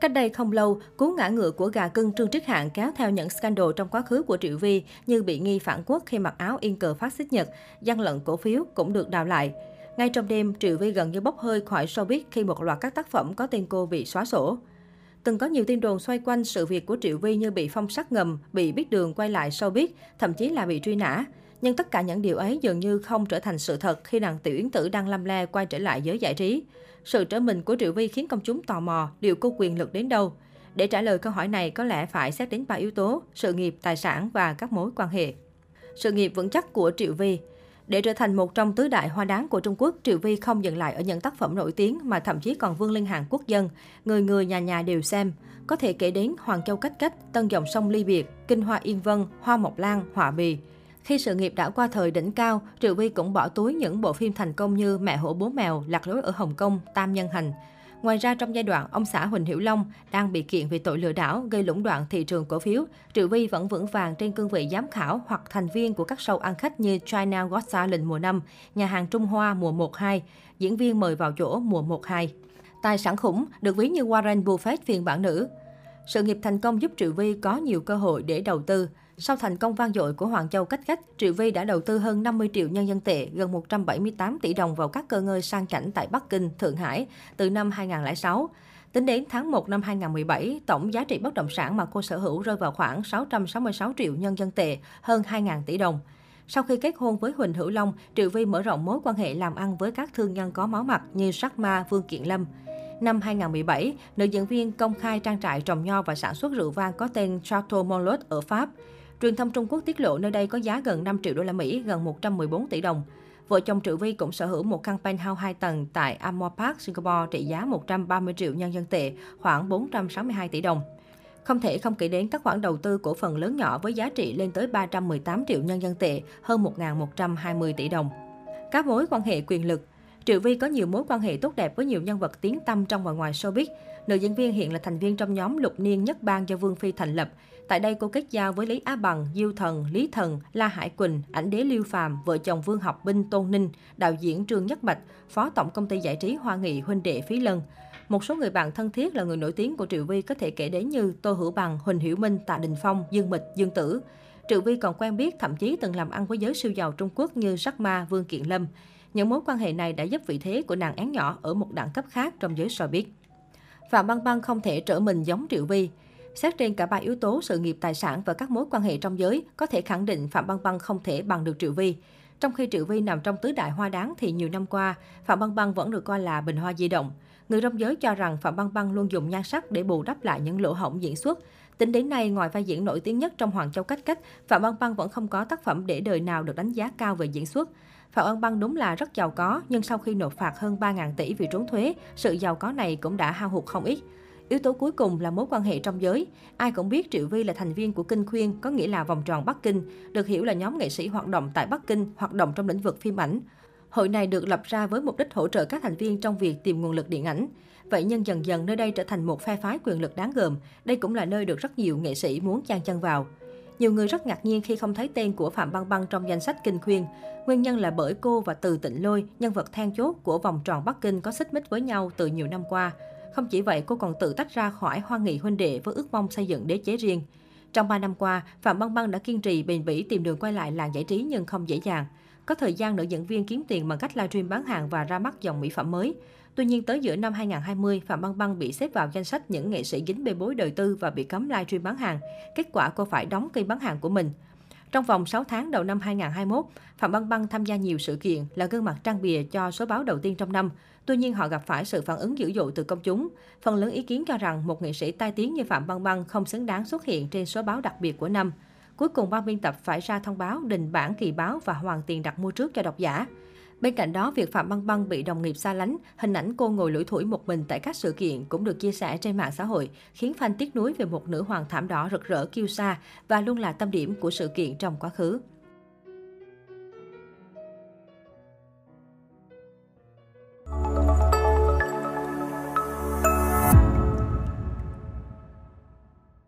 Cách đây không lâu, cú ngã ngựa của gà cưng Trương Trích Hạng kéo theo những scandal trong quá khứ của Triệu Vi như bị nghi phản quốc khi mặc áo yên cờ phát xít Nhật, gian lận cổ phiếu cũng được đào lại. Ngay trong đêm, Triệu Vi gần như bốc hơi khỏi showbiz khi một loạt các tác phẩm có tên cô bị xóa sổ. Từng có nhiều tin đồn xoay quanh sự việc của Triệu Vi như bị phong sát ngầm, bị biết đường quay lại showbiz, thậm chí là bị truy nã. Nhưng tất cả những điều ấy dường như không trở thành sự thật khi nàng Tiểu Yến Tử đang lâm le quay trở lại giới giải trí. Sự trở mình của Triệu Vi khiến công chúng tò mò liệu cô quyền lực đến đâu. Để trả lời câu hỏi này có lẽ phải xét đến ba yếu tố, sự nghiệp, tài sản và các mối quan hệ. Sự nghiệp vững chắc của Triệu Vi để trở thành một trong tứ đại hoa đáng của Trung Quốc, Triệu Vi không dừng lại ở những tác phẩm nổi tiếng mà thậm chí còn vươn lên hàng quốc dân. Người người nhà nhà đều xem. Có thể kể đến Hoàng Châu Cách Cách, Tân Dòng Sông Ly Biệt, Kinh Hoa Yên Vân, Hoa Mộc Lan, Họa Bì. Khi sự nghiệp đã qua thời đỉnh cao, Triệu Vi cũng bỏ túi những bộ phim thành công như Mẹ hổ bố mèo, Lạc lối ở Hồng Kông, Tam nhân hành. Ngoài ra, trong giai đoạn ông xã Huỳnh Hiểu Long đang bị kiện vì tội lừa đảo gây lũng đoạn thị trường cổ phiếu, Triệu Vi vẫn vững vàng trên cương vị giám khảo hoặc thành viên của các show ăn khách như China Got Talent mùa 5, Nhà hàng Trung Hoa mùa 1-2, diễn viên mời vào chỗ mùa 1-2. Tài sản khủng được ví như Warren Buffett phiên bản nữ. Sự nghiệp thành công giúp Triệu Vi có nhiều cơ hội để đầu tư. Sau thành công vang dội của Hoàng Châu Cách Cách, Triệu Vi đã đầu tư hơn 50 triệu nhân dân tệ, gần 178 tỷ đồng vào các cơ ngơi sang chảnh tại Bắc Kinh, Thượng Hải từ năm 2006. Tính đến tháng 1 năm 2017, tổng giá trị bất động sản mà cô sở hữu rơi vào khoảng 666 triệu nhân dân tệ, hơn 2.000 tỷ đồng. Sau khi kết hôn với Huỳnh Hữu Long, Triệu Vi mở rộng mối quan hệ làm ăn với các thương nhân có máu mặt như Sắc Ma, Vương Kiện Lâm. Năm 2017, nữ diễn viên công khai trang trại trồng nho và sản xuất rượu vang có tên Chateau Monlot ở Pháp. Truyền thông Trung Quốc tiết lộ nơi đây có giá gần 5 triệu đô la Mỹ, gần 114 tỷ đồng. Vợ chồng Triệu Vi cũng sở hữu một căn penthouse 2 tầng tại Amor Park, Singapore trị giá 130 triệu nhân dân tệ, khoảng 462 tỷ đồng. Không thể không kể đến các khoản đầu tư cổ phần lớn nhỏ với giá trị lên tới 318 triệu nhân dân tệ, hơn 1.120 tỷ đồng. Các mối quan hệ quyền lực Triệu Vi có nhiều mối quan hệ tốt đẹp với nhiều nhân vật tiếng tăm trong và ngoài showbiz. Nữ diễn viên hiện là thành viên trong nhóm lục niên nhất bang do Vương Phi thành lập. Tại đây, cô kết giao với Lý Á Bằng, Diêu Thần, Lý Thần, La Hải Quỳnh, ảnh đế Liêu Phàm, vợ chồng Vương Học Binh, Tôn Ninh, đạo diễn Trương Nhất Bạch, phó tổng công ty giải trí Hoa Nghị huynh đệ Phí Lân. Một số người bạn thân thiết là người nổi tiếng của Triệu Vi có thể kể đến như Tô Hữu Bằng, Huỳnh Hiểu Minh, Tạ Đình Phong, Dương Mịch, Dương Tử. Triệu Vi còn quen biết, thậm chí từng làm ăn với giới siêu giàu Trung Quốc như Jack Ma, Vương Kiện Lâm. Những mối quan hệ này đã giúp vị thế của nàng én nhỏ ở một đẳng cấp khác trong giới showbiz. Phạm Băng Băng không thể trở mình giống Triệu Vi. Xét trên cả ba yếu tố sự nghiệp tài sản và các mối quan hệ trong giới, có thể khẳng định Phạm Băng Băng không thể bằng được Triệu Vi. Trong khi Triệu Vi nằm trong tứ đại hoa đáng thì nhiều năm qua, Phạm Băng Băng vẫn được coi là bình hoa di động. Người trong giới cho rằng Phạm Băng Băng luôn dùng nhan sắc để bù đắp lại những lỗ hổng diễn xuất. Tính đến nay, ngoài vai diễn nổi tiếng nhất trong Hoàng Châu Cách Cách, Phạm Băng Băng vẫn không có tác phẩm để đời nào được đánh giá cao về diễn xuất. Phạm băng Băng đúng là rất giàu có, nhưng sau khi nộp phạt hơn 3.000 tỷ vì trốn thuế, sự giàu có này cũng đã hao hụt không ít. Yếu tố cuối cùng là mối quan hệ trong giới. Ai cũng biết Triệu Vi là thành viên của Kinh Khuyên, có nghĩa là vòng tròn Bắc Kinh, được hiểu là nhóm nghệ sĩ hoạt động tại Bắc Kinh, hoạt động trong lĩnh vực phim ảnh. Hội này được lập ra với mục đích hỗ trợ các thành viên trong việc tìm nguồn lực điện ảnh. Vậy nhưng dần dần nơi đây trở thành một phe phái quyền lực đáng gờm. Đây cũng là nơi được rất nhiều nghệ sĩ muốn chan chân vào. Nhiều người rất ngạc nhiên khi không thấy tên của Phạm Băng Băng trong danh sách Kinh Khuyên. Nguyên nhân là bởi cô và Từ Tịnh Lôi, nhân vật then chốt của vòng tròn Bắc Kinh có xích mích với nhau từ nhiều năm qua. Không chỉ vậy, cô còn tự tách ra khỏi Hoa Nghị huynh đệ với ước mong xây dựng đế chế riêng. Trong 3 năm qua, Phạm Băng Băng đã kiên trì bền bỉ tìm đường quay lại làng giải trí nhưng không dễ dàng. Có thời gian nữ diễn viên kiếm tiền bằng cách livestream bán hàng và ra mắt dòng mỹ phẩm mới. Tuy nhiên, tới giữa năm 2020, Phạm Băng Băng bị xếp vào danh sách những nghệ sĩ dính bê bối đời tư và bị cấm livestream bán hàng. Kết quả cô phải đóng kênh bán hàng của mình. Trong vòng 6 tháng đầu năm 2021, Phạm Băng Băng tham gia nhiều sự kiện là gương mặt trang bìa cho số báo đầu tiên trong năm. Tuy nhiên họ gặp phải sự phản ứng dữ dội từ công chúng. Phần lớn ý kiến cho rằng một nghệ sĩ tai tiếng như Phạm Băng Băng không xứng đáng xuất hiện trên số báo đặc biệt của năm. Cuối cùng ban biên tập phải ra thông báo đình bản kỳ báo và hoàn tiền đặt mua trước cho độc giả. Bên cạnh đó, việc Phạm Băng Băng bị đồng nghiệp xa lánh, hình ảnh cô ngồi lủi thủi một mình tại các sự kiện cũng được chia sẻ trên mạng xã hội, khiến fan tiếc nuối về một nữ hoàng thảm đỏ rực rỡ kiêu sa và luôn là tâm điểm của sự kiện trong quá khứ.